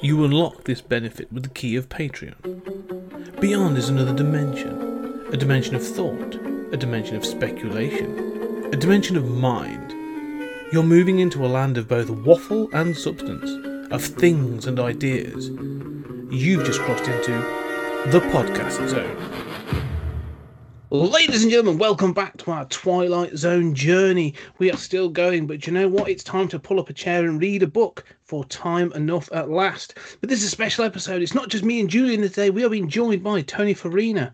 You unlock this benefit with the key of Patreon. Beyond is another dimension a dimension of thought, a dimension of speculation, a dimension of mind. You're moving into a land of both waffle and substance, of things and ideas. You've just crossed into the podcast zone. Ladies and gentlemen, welcome back to our Twilight Zone journey. We are still going, but you know what? It's time to pull up a chair and read a book for time enough at last. But this is a special episode. It's not just me and Julian today. We are being joined by Tony Farina.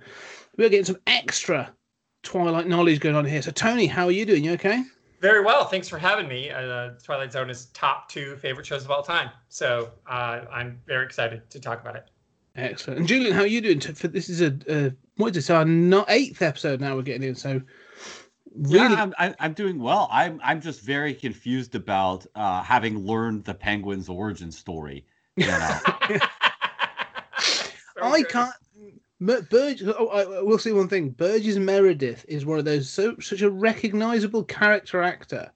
We are getting some extra Twilight knowledge going on here. So, Tony, how are you doing? You okay? Very well. Thanks for having me. Uh, Twilight Zone is top two favorite shows of all time. So uh, I'm very excited to talk about it. Excellent. And Julian, how are you doing? For this is a uh, what is this? Our not eighth episode now we're getting in. So really, yeah, I'm I'm doing well. I'm I'm just very confused about uh, having learned the Penguin's origin story. You know, I can't. Burge, oh, I will say one thing. Burgess Meredith is one of those so such a recognizable character actor.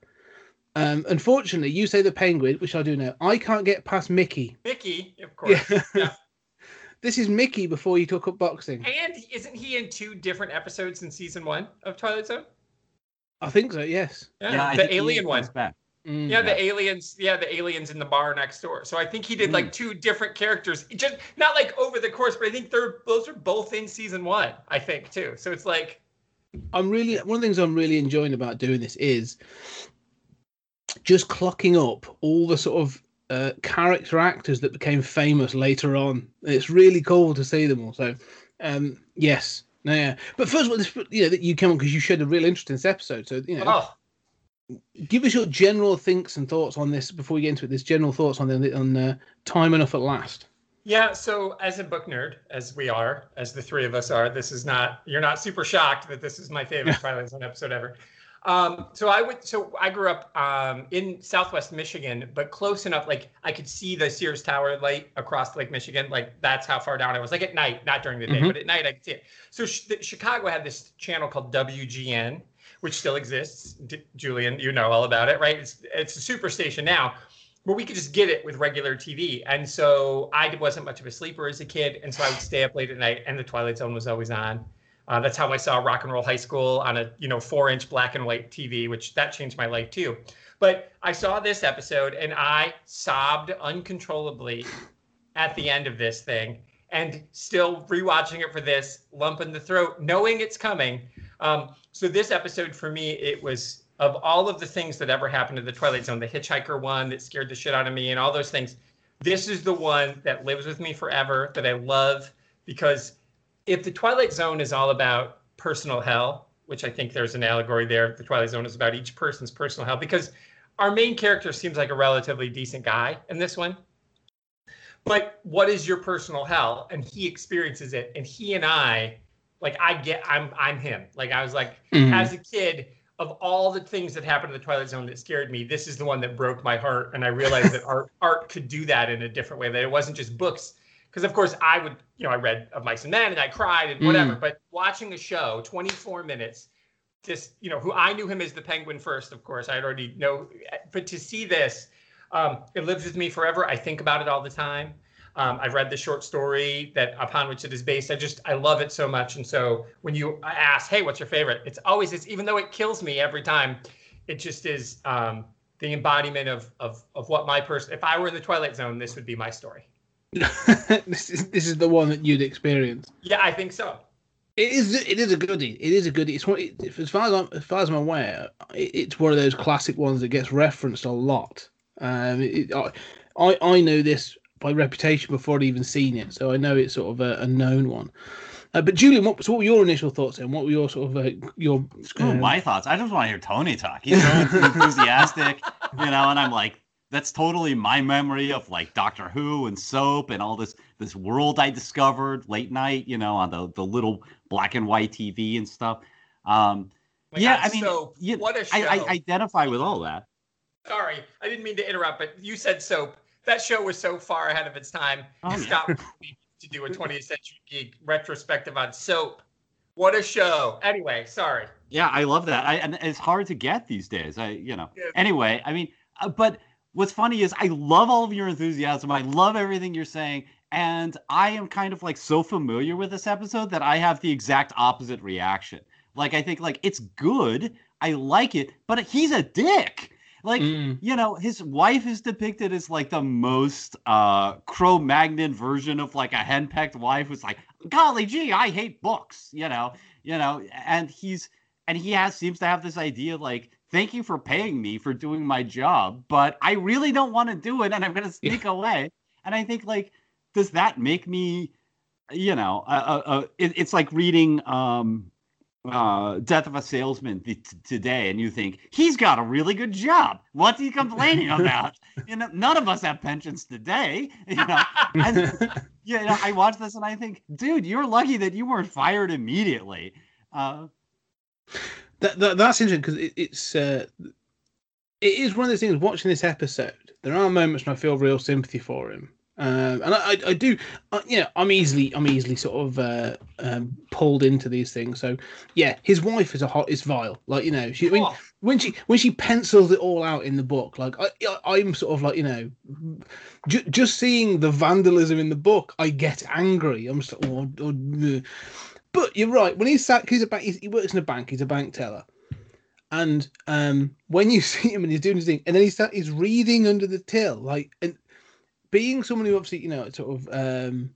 Um, unfortunately, you say the Penguin, which I do know. I can't get past Mickey. Mickey, of course. Yeah. yeah. This is Mickey before he took up boxing. And isn't he in two different episodes in season one of Twilight Zone? I think so. Yes. Yeah, yeah the alien one. Back. Mm, yeah, yeah, the aliens. Yeah, the aliens in the bar next door. So I think he did mm. like two different characters, just not like over the course, but I think they're those are both in season one. I think too. So it's like, I'm really one of the things I'm really enjoying about doing this is just clocking up all the sort of uh, character actors that became famous later on. It's really cool to see them all. So, um, yes, no, yeah. But first of all, this, you know, that you came on because you showed a real interest in this episode. So, you know, oh. give us your general thinks and thoughts on this before we get into it. This general thoughts on the, on uh, time enough at last. Yeah, so as a book nerd, as we are, as the three of us are, this is not you're not super shocked that this is my favorite Twilight Zone episode ever. Um, so I would, so I grew up um, in Southwest Michigan, but close enough, like I could see the Sears Tower light across Lake Michigan. Like that's how far down I was. Like at night, not during the day, mm-hmm. but at night I could see it. So sh- Chicago had this channel called WGN, which still exists. D- Julian, you know all about it, right? It's it's a super station now, but we could just get it with regular TV. And so I wasn't much of a sleeper as a kid, and so I would stay up late at night, and the Twilight Zone was always on. Uh, that's how I saw Rock and Roll High School on a you know four inch black and white TV, which that changed my life too. But I saw this episode and I sobbed uncontrollably at the end of this thing, and still rewatching it for this lump in the throat, knowing it's coming. Um, so this episode for me, it was of all of the things that ever happened to the Twilight Zone, the Hitchhiker one that scared the shit out of me, and all those things. This is the one that lives with me forever that I love because if the Twilight Zone is all about personal hell, which I think there's an allegory there, the Twilight Zone is about each person's personal hell because our main character seems like a relatively decent guy in this one. But what is your personal hell? And he experiences it. And he and I, like I get I'm I'm him. Like I was like, mm-hmm. as a kid, of all the things that happened in the Twilight Zone that scared me, this is the one that broke my heart. And I realized that art art could do that in a different way. That it wasn't just books because of course I would, you know, I read of Mice and Men and I cried and whatever. Mm. But watching the show, 24 minutes, just you know, who I knew him as the Penguin first, of course, I already know. But to see this, um, it lives with me forever. I think about it all the time. Um, I've read the short story that upon which it is based. I just I love it so much. And so when you ask, hey, what's your favorite? It's always it's even though it kills me every time, it just is um, the embodiment of of of what my person. If I were in the Twilight Zone, this would be my story. this is this is the one that you'd experience. Yeah, I think so. It is. It is a goodie. It is a goodie. It's one. as far as I'm, as far as I'm aware, it's one of those classic ones that gets referenced a lot. Um, it, I I know this by reputation before I'd even seen it, so I know it's sort of a, a known one. Uh, but Julian, what, so what were your initial thoughts and what were your sort of uh, your? Screw um... my thoughts. I just want to hear Tony talk. He's so enthusiastic, you know, and I'm like, that's totally my memory of like Doctor Who and soap and all this this world I discovered late night, you know, on the the little black and white TV and stuff. Um, yeah, God, I mean, soap. Yeah, what a show. I, I identify with all that. Sorry, I didn't mean to interrupt, but you said soap. That show was so far ahead of its time. Oh, yeah. to do a 20th Century Geek retrospective on soap. What a show! Anyway, sorry. Yeah, I love that. I and it's hard to get these days. I you know. Yeah. Anyway, I mean, uh, but what's funny is I love all of your enthusiasm. I love everything you're saying. And I am kind of like so familiar with this episode that I have the exact opposite reaction. Like I think like it's good. I like it, but he's a dick. Like, Mm. you know, his wife is depicted as like the most uh Cro-Magnon version of like a henpecked wife who's like, golly gee, I hate books, you know, you know, and he's and he has seems to have this idea like, thank you for paying me for doing my job, but I really don't want to do it and I'm gonna sneak away. And I think like, does that make me, you know, uh, uh, it, it's like reading um uh death of a salesman th- today and you think he's got a really good job. What's he complaining about? You know none of us have pensions today you know? And you know i watch this and i think dude you're lucky that you weren't fired immediately. Uh that, that that's interesting because it, it's uh, it is one of those things. Watching this episode, there are moments when I feel real sympathy for him, um, and I, I, I do. Uh, you know, I'm easily I'm easily sort of uh, um, pulled into these things. So yeah, his wife is a hot is vile. Like you know, she I mean, Oh, when she when she pencils it all out in the book, like I, I'm sort of like you know, ju- just seeing the vandalism in the book, I get angry. I'm just like, oh, oh. But you're right. When he's sat, he's a bank. He's, he works in a bank. He's a bank teller, and um, when you see him and he's doing his thing, and then he's sat, he's reading under the till, like and being someone who obviously you know sort of um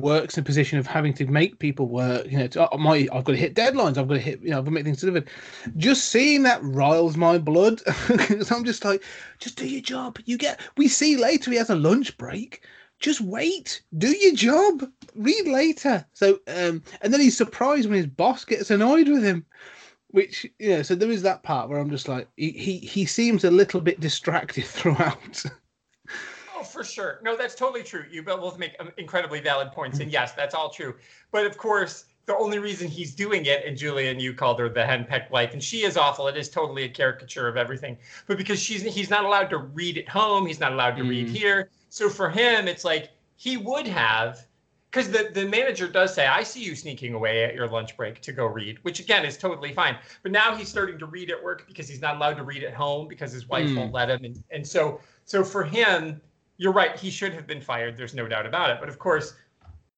works in a position of having to make people work. You know, to, oh, my I've got to hit deadlines. I've got to hit. You know, I've got to make things delivered. Just seeing that riles my blood. 'Cause I'm just like, just do your job. You get. We see later he has a lunch break. Just wait. Do your job. Read later. So, um, and then he's surprised when his boss gets annoyed with him. Which, you know, so there is that part where I'm just like, he he, he seems a little bit distracted throughout. Oh, for sure. No, that's totally true. You both make um, incredibly valid points, and yes, that's all true. But of course, the only reason he's doing it, and Julian, you called her the henpecked wife, and she is awful. It is totally a caricature of everything. But because she's he's not allowed to read at home, he's not allowed to read Mm. here. So for him, it's like he would have, because the the manager does say, "I see you sneaking away at your lunch break to go read," which again is totally fine. But now he's starting to read at work because he's not allowed to read at home because his wife Mm. won't let him, and and so so for him you're right. He should have been fired. There's no doubt about it. But of course,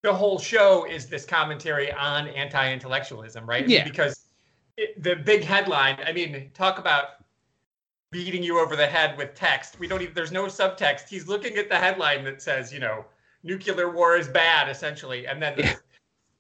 the whole show is this commentary on anti-intellectualism, right? Yeah. Because it, the big headline. I mean, talk about beating you over the head with text. We don't even. There's no subtext. He's looking at the headline that says, you know, nuclear war is bad, essentially, and then. Yeah.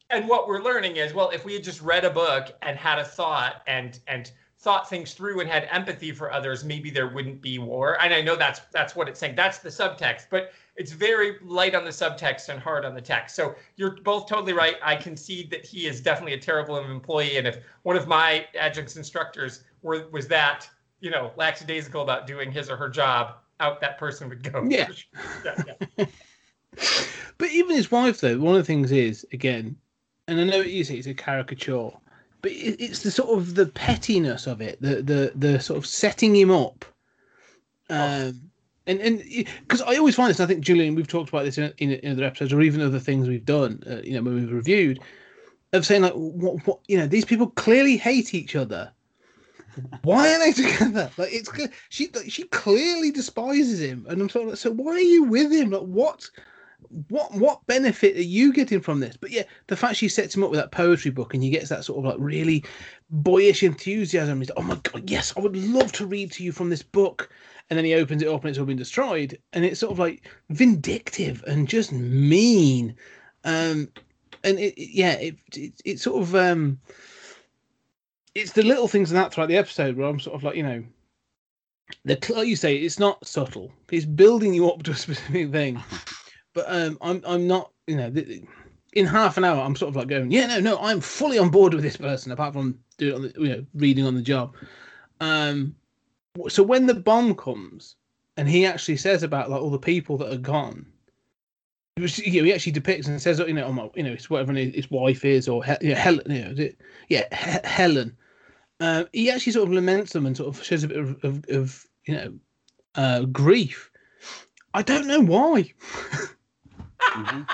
And what we're learning is, well, if we had just read a book and had a thought and and thought things through and had empathy for others, maybe there wouldn't be war. And I know that's that's what it's saying. That's the subtext, but it's very light on the subtext and hard on the text. So you're both totally right. I concede that he is definitely a terrible employee. And if one of my adjuncts instructors were was that, you know, lackadaisical about doing his or her job, out that person would go. Yeah. yeah, yeah. But even his wife, though, one of the things is again, and I know you say it's a caricature, but it's the sort of the pettiness of it, the the the sort of setting him up. Um, and and because I always find this, I think Julian, we've talked about this in, in, in other episodes, or even other things we've done, uh, you know, when we've reviewed, of saying like, what, what, you know, these people clearly hate each other. Why are they together? Like it's she she clearly despises him, and I'm sort of like, so why are you with him? Like what? what what benefit are you getting from this? But yeah, the fact she sets him up with that poetry book and he gets that sort of like really boyish enthusiasm. He's like, oh my god, yes, I would love to read to you from this book. And then he opens it up and it's all been destroyed. And it's sort of like vindictive and just mean. Um and it, it- yeah, it, it it's sort of um it's the little things in that throughout the episode where I'm sort of like, you know, the like you say, it's not subtle. It's building you up to a specific thing but um, I'm I'm not you know in half an hour I'm sort of like going yeah no no I'm fully on board with this person apart from doing on the, you know reading on the job. Um, so when the bomb comes and he actually says about like all the people that are gone, which, you know, he actually depicts and says you know oh my, you know it's whatever his wife is or He- you know, Helen you know is it yeah He- Helen. Uh, he actually sort of laments them and sort of shows a bit of, of, of you know uh, grief. I don't know why. Mhm.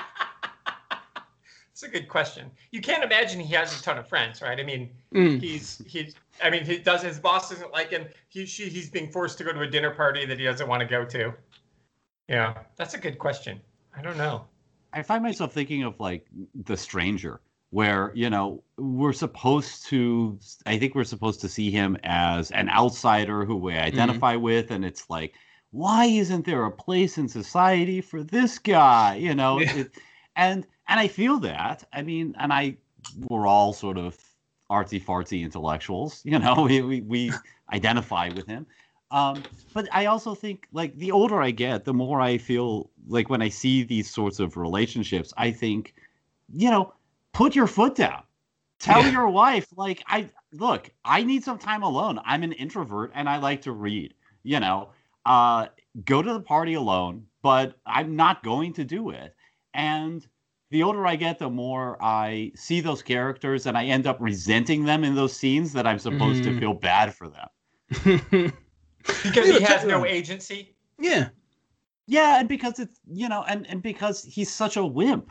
It's a good question. You can't imagine he has a ton of friends, right? I mean, Mm. he's he's. I mean, he does. His boss doesn't like him. He she, he's being forced to go to a dinner party that he doesn't want to go to. Yeah, that's a good question. I don't know. I find myself thinking of like The Stranger, where, you know, we're supposed to, I think we're supposed to see him as an outsider who we identify with. And it's like, why isn't there a place in society for this guy? You know, Yeah. it, and, and I feel that. I mean, and I, we're all sort of artsy fartsy intellectuals, you know, we, we, we identify with him. Um, but I also think like the older I get, the more I feel like when I see these sorts of relationships, I think, you know, put your foot down. Tell Yeah. your wife, like, I look, I need some time alone. I'm an introvert and I like to read, you know, uh, go to the party alone, but I'm not going to do it. And the older I get, the more I see those characters and I end up resenting them in those scenes that I'm supposed to Mm. feel bad for them. Because he has no agency. yeah. Yeah, and because it's you know, and and because he's such a wimp,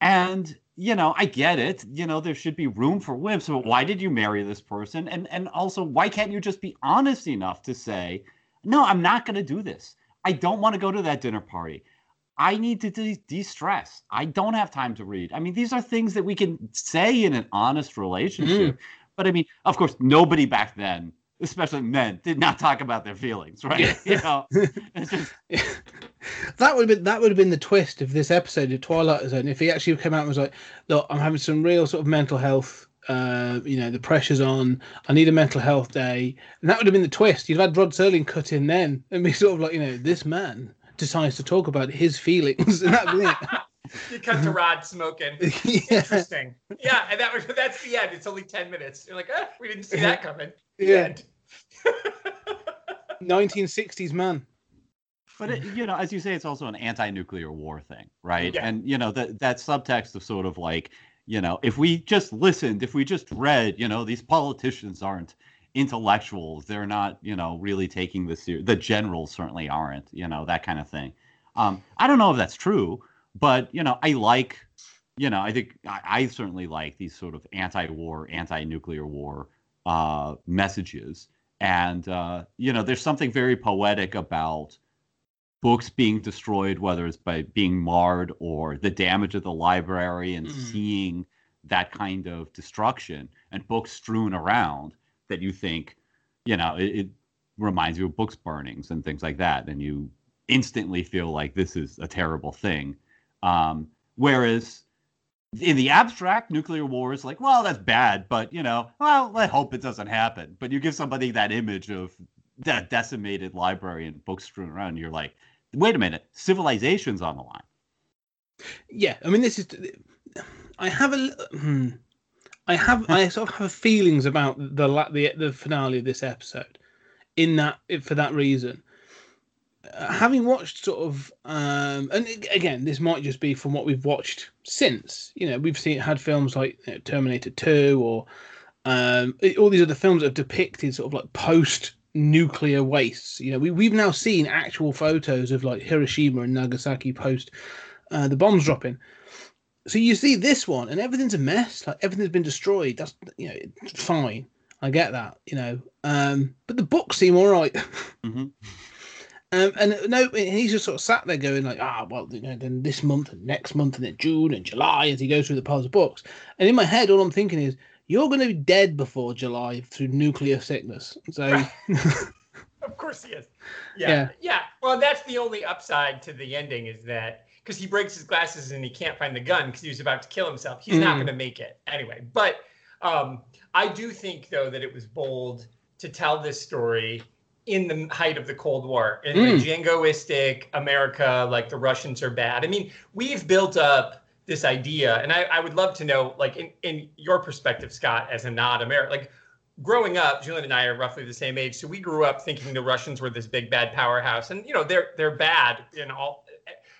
and you know, I get it. You know, there should be room for wimps, but why did you marry this person? And and also, why can't you just be honest enough to say, no, I'm not going to do this. I don't want to go to that dinner party. I need to de- de-stress. I don't have time to read. I mean, these are things that we can say in an honest relationship. Mm. But I mean, of course, nobody back then, especially men, did not talk about their feelings, right? Yeah. You know, it's just that would have been that would have been the twist of this episode of Twilight Zone if he actually came out and was like, "Look, I'm having some real sort of mental health. Uh, you know, the pressure's on. I need a mental health day." And that would have been the twist. You'd have had Rod Serling cut in then and be sort of like, you know, this man decides to talk about his feelings, and that'd be it. You cut to Rod smoking. yeah, Interesting. Yeah, and that was that's the end. It's only ten minutes. You're like, ah, we didn't see that coming. The yeah. end. 1960s man. But it, you know, as you say, it's also an anti-nuclear war thing, right? Yeah. And you know that that subtext of sort of like, you know, if we just listened, if we just read, you know, these politicians aren't intellectuals. They're not, you know, really taking this. ser- The generals certainly aren't, you know, that kind of thing. Um, I don't know if that's true, but you know, I like, you know, I think I, I certainly like these sort of anti-war, anti-nuclear war uh, messages, and uh, you know, there's something very poetic about books being destroyed, whether it's by being marred or the damage of the library, and Mhm. seeing that kind of destruction and books strewn around that you think, you know, it, it reminds you of books burnings and things like that, and you instantly feel like this is a terrible thing. Um, whereas in the abstract, nuclear war is like, well, that's bad, but you know, well, I hope it doesn't happen. But you give somebody that image of that decimated library and books strewn around, and you're like, wait a minute, civilization's on the line. yeah i mean this is i have a hmm, i have i sort of have feelings about the the the finale of this episode in that for that reason uh, having watched sort of um and again this might just be from what we've watched since you know we've seen had films like you know, terminator 2 or um all these other films that have depicted sort of like post nuclear wastes you know we, we've now seen actual photos of like hiroshima and nagasaki post uh, the bombs dropping. So you see this one, and everything's a mess. Like everything's been destroyed. That's you know it's fine. I get that, you know. Um, but the books seem all right. Mhm. Um, and no, he's just sort of sat there going like, ah, well, you know, then this month and next month and then June and July as he goes through the piles of books. And in my head, all I'm thinking is, you're going to be dead before July through nuclear sickness. So Of course he is. Yeah. Yeah. yeah. Well, that's the only upside to the ending is that because he breaks his glasses and he can't find the gun because he was about to kill himself. He's not Mm. going to make it anyway. But um, I do think though that it was bold to tell this story in the height of the Cold War in Mm. the jingoistic America, like the Russians are bad. I mean, we've built up this idea, and I, I would love to know, like in, in your perspective, Scott, as a not American, like growing up, Julian and I are roughly the same age, so we grew up thinking the Russians were this big bad powerhouse, and you know they're they're bad in all,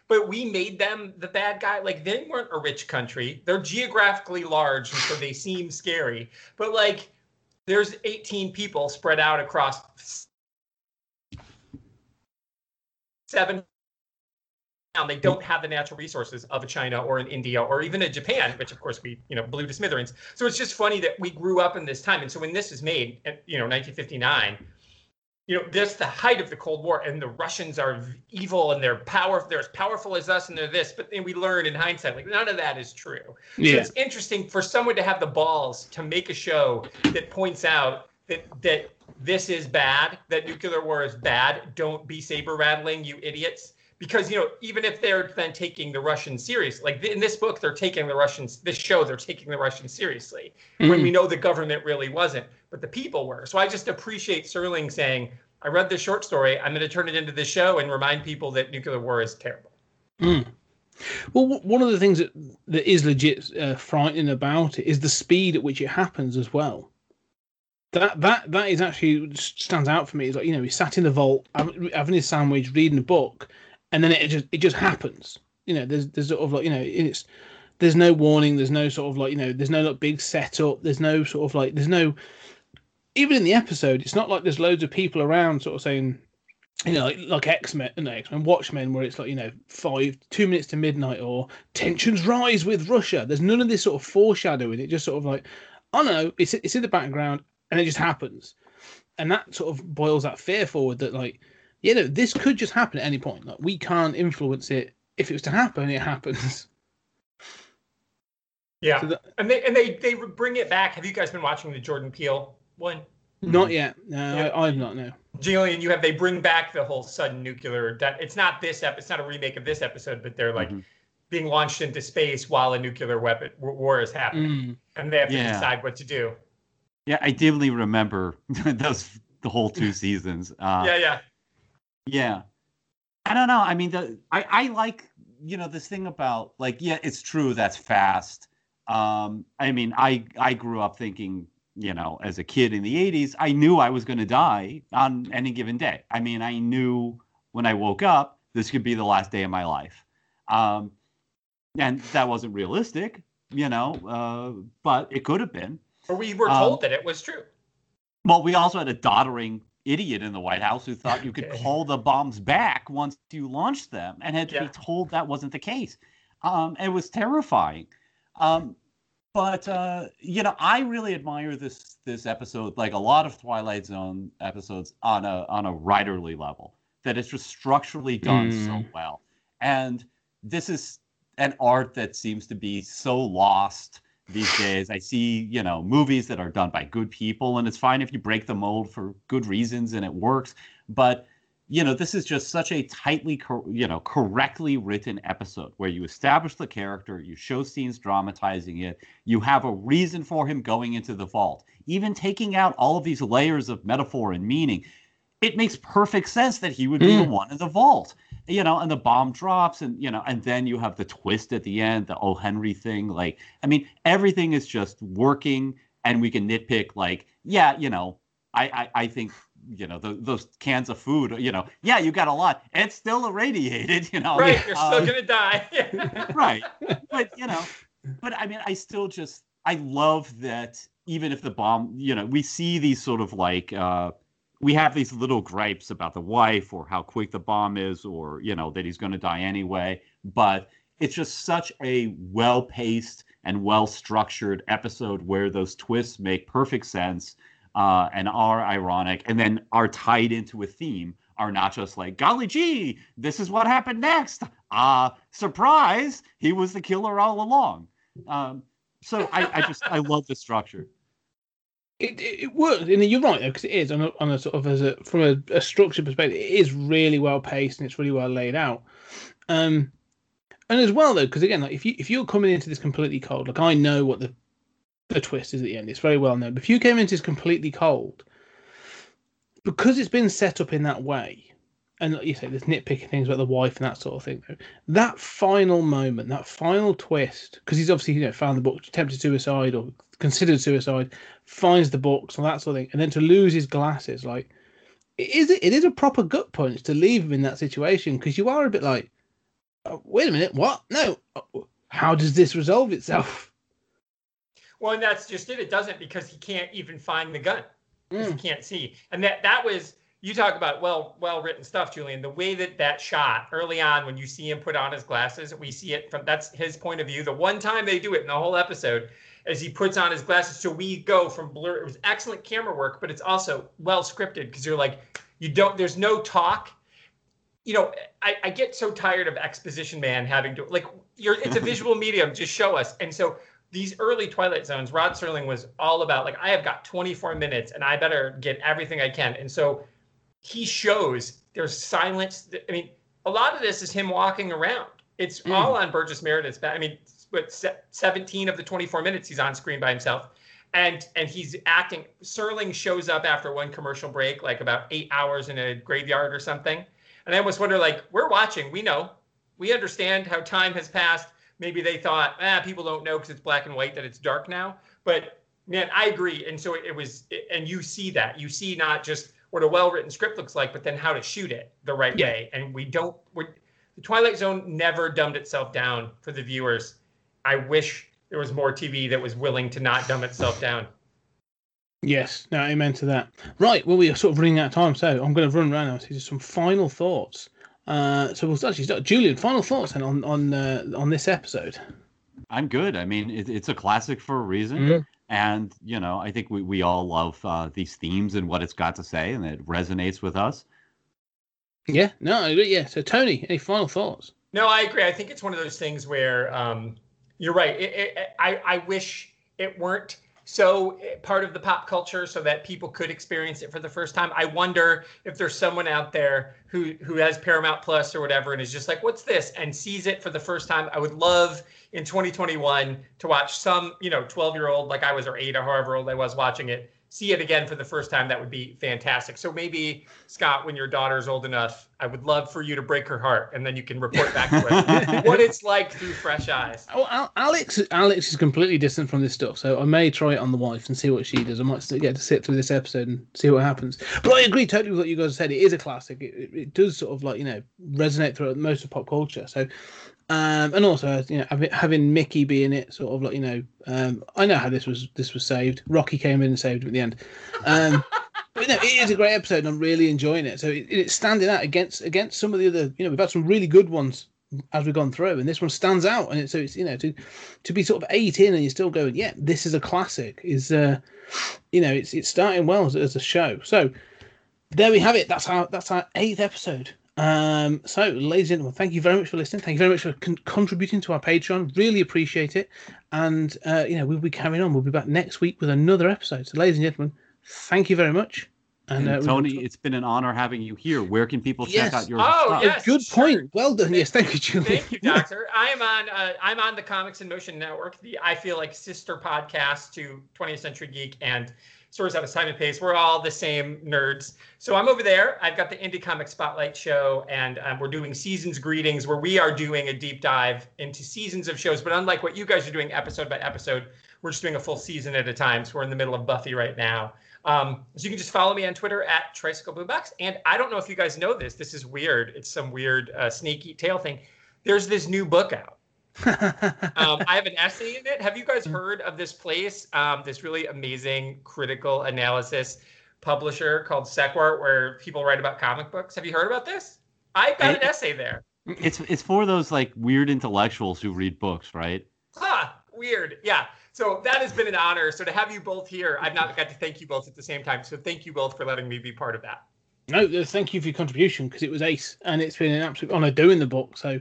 but we made them the bad guy. Like they weren't a rich country; they're geographically large, and so they seem scary. But like, there's 18 people spread out across seven they don't have the natural resources of a China or an India or even a Japan, which of course we you know blew to smithereens. So it's just funny that we grew up in this time, and so when this is made, you know, 1959 you know, this the height of the Cold War, and the Russians are evil and they're power. They're as powerful as us, and they're this. But then we learn in hindsight, like none of that is true. Yeah. So it's interesting for someone to have the balls to make a show that points out that that this is bad, that nuclear war is bad. Don't be saber rattling, you idiots. Because you know, even if they're then taking the Russians serious, like in this book, they're taking the Russians. This show, they're taking the Russians seriously mm. when we know the government really wasn't but the people were. So I just appreciate Serling saying, I read this short story. I'm going to turn it into the show and remind people that nuclear war is terrible. Mm. Well, one of the things that, that is legit uh, frightening about it is the speed at which it happens as well. That that that is actually stands out for me. It's like you know, he sat in the vault having his sandwich, reading a book, and then it just it just happens. You know, there's there's sort of like you know it's there's no warning, there's no sort of like you know, there's no like big setup, there's no sort of like there's no even in the episode, it's not like there's loads of people around sort of saying, you know, like, like X Men, no, X Men, Watchmen, where it's like, you know, five, two minutes to midnight or tensions rise with Russia. There's none of this sort of foreshadowing. It just sort of like, oh no, it's, it's in the background and it just happens. And that sort of boils that fear forward that, like, you know, this could just happen at any point. Like, we can't influence it. If it was to happen, it happens. Yeah, so that, and they and they they bring it back. Have you guys been watching the Jordan Peele one? Not yet. No, yeah. I, I've not. No. Julian, you have they bring back the whole sudden nuclear. That it's not this ep. It's not a remake of this episode, but they're like mm-hmm. being launched into space while a nuclear weapon war is happening, mm. and they have to yeah. decide what to do. Yeah, I dimly remember those the whole two seasons. Uh, yeah, yeah, yeah. I don't know. I mean, the I I like you know this thing about like yeah, it's true that's fast. Um, I mean, I I grew up thinking you know, as a kid in the 80s, I knew I was going to die on any given day. I mean, I knew when I woke up, this could be the last day of my life. Um, and that wasn't realistic, you know, uh, but it could have been. Or we were told um, that it was true. Well, we also had a doddering idiot in the White House who thought you could call the bombs back once you launched them and had to yeah. be told that wasn't the case. Um, it was terrifying. Um, but uh, you know, I really admire this this episode, like a lot of Twilight Zone episodes, on a on a writerly level. That it's just structurally done mm. so well, and this is an art that seems to be so lost these days. I see, you know, movies that are done by good people, and it's fine if you break the mold for good reasons and it works. But you know, this is just such a tightly, you know, correctly written episode where you establish the character, you show scenes dramatizing it, you have a reason for him going into the vault, even taking out all of these layers of metaphor and meaning. It makes perfect sense that he would be mm. the one in the vault, you know, and the bomb drops, and you know, and then you have the twist at the end, the O. Henry thing. Like, I mean, everything is just working, and we can nitpick, like, yeah, you know, I, I, I think you know the, those cans of food you know yeah you got a lot it's still irradiated you know right you're um, still gonna die right but you know but i mean i still just i love that even if the bomb you know we see these sort of like uh we have these little gripes about the wife or how quick the bomb is or you know that he's going to die anyway but it's just such a well paced and well structured episode where those twists make perfect sense uh, and are ironic and then are tied into a theme are not just like, golly gee, this is what happened next. Ah, uh, surprise, he was the killer all along. Um, so I, I just I love the structure. It, it, it works, and you're right though, because it is on a, on a sort of as a from a, a structured perspective, it is really well paced and it's really well laid out. Um, and as well though, because again, like if you if you're coming into this completely cold, like I know what the the twist is at the end. It's very well known. But if you came into this completely cold, because it's been set up in that way, and like you say, there's nitpicking things about the wife and that sort of thing. Though. That final moment, that final twist, because he's obviously you know found the book, attempted suicide or considered suicide, finds the books and that sort of thing, and then to lose his glasses, like it is it is a proper gut punch to leave him in that situation because you are a bit like, oh, wait a minute, what? No, how does this resolve itself? Well, and that's just it. It doesn't because he can't even find the gun. Mm. He can't see, and that that was you talk about well well written stuff, Julian. The way that that shot early on when you see him put on his glasses, we see it from that's his point of view. The one time they do it in the whole episode, as he puts on his glasses, so we go from blur. It was excellent camera work, but it's also well scripted because you're like you don't. There's no talk. You know, I, I get so tired of exposition man having to like you're. It's a visual medium. Just show us. And so these early Twilight Zones, Rod Serling was all about like I have got 24 minutes and I better get everything I can. And so he shows there's silence. I mean, a lot of this is him walking around. It's mm. all on Burgess Meredith's back. I mean, but 17 of the 24 minutes he's on screen by himself. And and he's acting. Serling shows up after one commercial break, like about eight hours in a graveyard or something. And I almost wonder, like, we're watching, we know, we understand how time has passed. Maybe they thought, ah, people don't know because it's black and white that it's dark now. But man, I agree. And so it was, and you see that. You see not just what a well-written script looks like, but then how to shoot it the right yeah. way. And we don't. We're, the Twilight Zone never dumbed itself down for the viewers. I wish there was more TV that was willing to not dumb itself down. Yes, no, amen to that. Right, well, we are sort of running out of time, so I'm going to run around now to some final thoughts. Uh, so we'll actually start. Julian, final thoughts then on on uh, on this episode. I'm good. I mean, it, it's a classic for a reason. Mm-hmm. And, you know, I think we, we all love uh, these themes and what it's got to say, and it resonates with us. Yeah, no, I agree. Yeah. So, Tony, any final thoughts? No, I agree. I think it's one of those things where um, you're right. It, it, I, I wish it weren't so eh, part of the pop culture so that people could experience it for the first time. I wonder if there's someone out there who who has Paramount Plus or whatever and is just like, "What's this?" and sees it for the first time. I would love in 2021 to watch some, you know, 12 year old like I was or eight or however old I was watching it see it again for the first time, that would be fantastic. So maybe Scott, when your daughter's old enough, I would love for you to break her heart, and then you can report back to us what it's like through fresh eyes. Oh, Alex, Alex is completely distant from this stuff, so I may try it on the wife and see what she does. I might still get to sit through this episode and see what happens. But I agree totally with what you guys said. It is a classic. It, it, it does sort of like you know resonate throughout most of pop culture. So um, and also, you know, having Mickey be in it, sort of like you know, um, I know how this was this was saved. Rocky came in and saved him at the end. Um, but no, it is a great episode, and I'm really enjoying it. So it, it's standing out against against some of the other. You know, we've had some really good ones as we've gone through, and this one stands out. And it, so it's you know to to be sort of eight in, and you're still going, yeah, this is a classic. Is uh, you know, it's it's starting well as, as a show. So there we have it. That's our that's our eighth episode. Um, so, ladies and gentlemen, thank you very much for listening. Thank you very much for con- contributing to our Patreon. Really appreciate it. And, uh, you know, we'll be carrying on. We'll be back next week with another episode. So, ladies and gentlemen, thank you very much. And, and uh, Tony, it's been an honor having you here. Where can people check out your oh, stuff? Yes, Good sure. point. Well done. Yes, thank you, Julie. Thank you, Doctor. I am on. Uh, I'm on the Comics in Motion Network, the I feel like sister podcast to 20th Century Geek and Stories Out of and Pace. We're all the same nerds. So I'm over there. I've got the Indie Comic Spotlight show, and um, we're doing Seasons Greetings, where we are doing a deep dive into seasons of shows. But unlike what you guys are doing episode by episode, we're just doing a full season at a time. So we're in the middle of Buffy right now. Um, so you can just follow me on Twitter at Tricycle. And I don't know if you guys know this. This is weird. It's some weird uh, sneaky tail thing. There's this new book out um, I have an essay in it. Have you guys heard of this place? Um, this really amazing critical analysis publisher called Sequart, where people write about comic books. Have you heard about this? I got an essay there. It's it's for those like weird intellectuals who read books, right? Huh, weird. Yeah. So that has been an honor. So to have you both here, I've not got to thank you both at the same time. So thank you both for letting me be part of that. No, thank you for your contribution because it was ace, and it's been an absolute honor doing the book. So,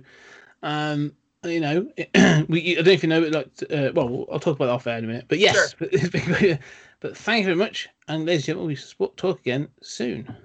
um, you know, we I don't know if you know, but like, uh, well, I'll talk about that off air in a minute. But yes, sure. but, but thank you very much, and ladies and gentlemen, we talk again soon.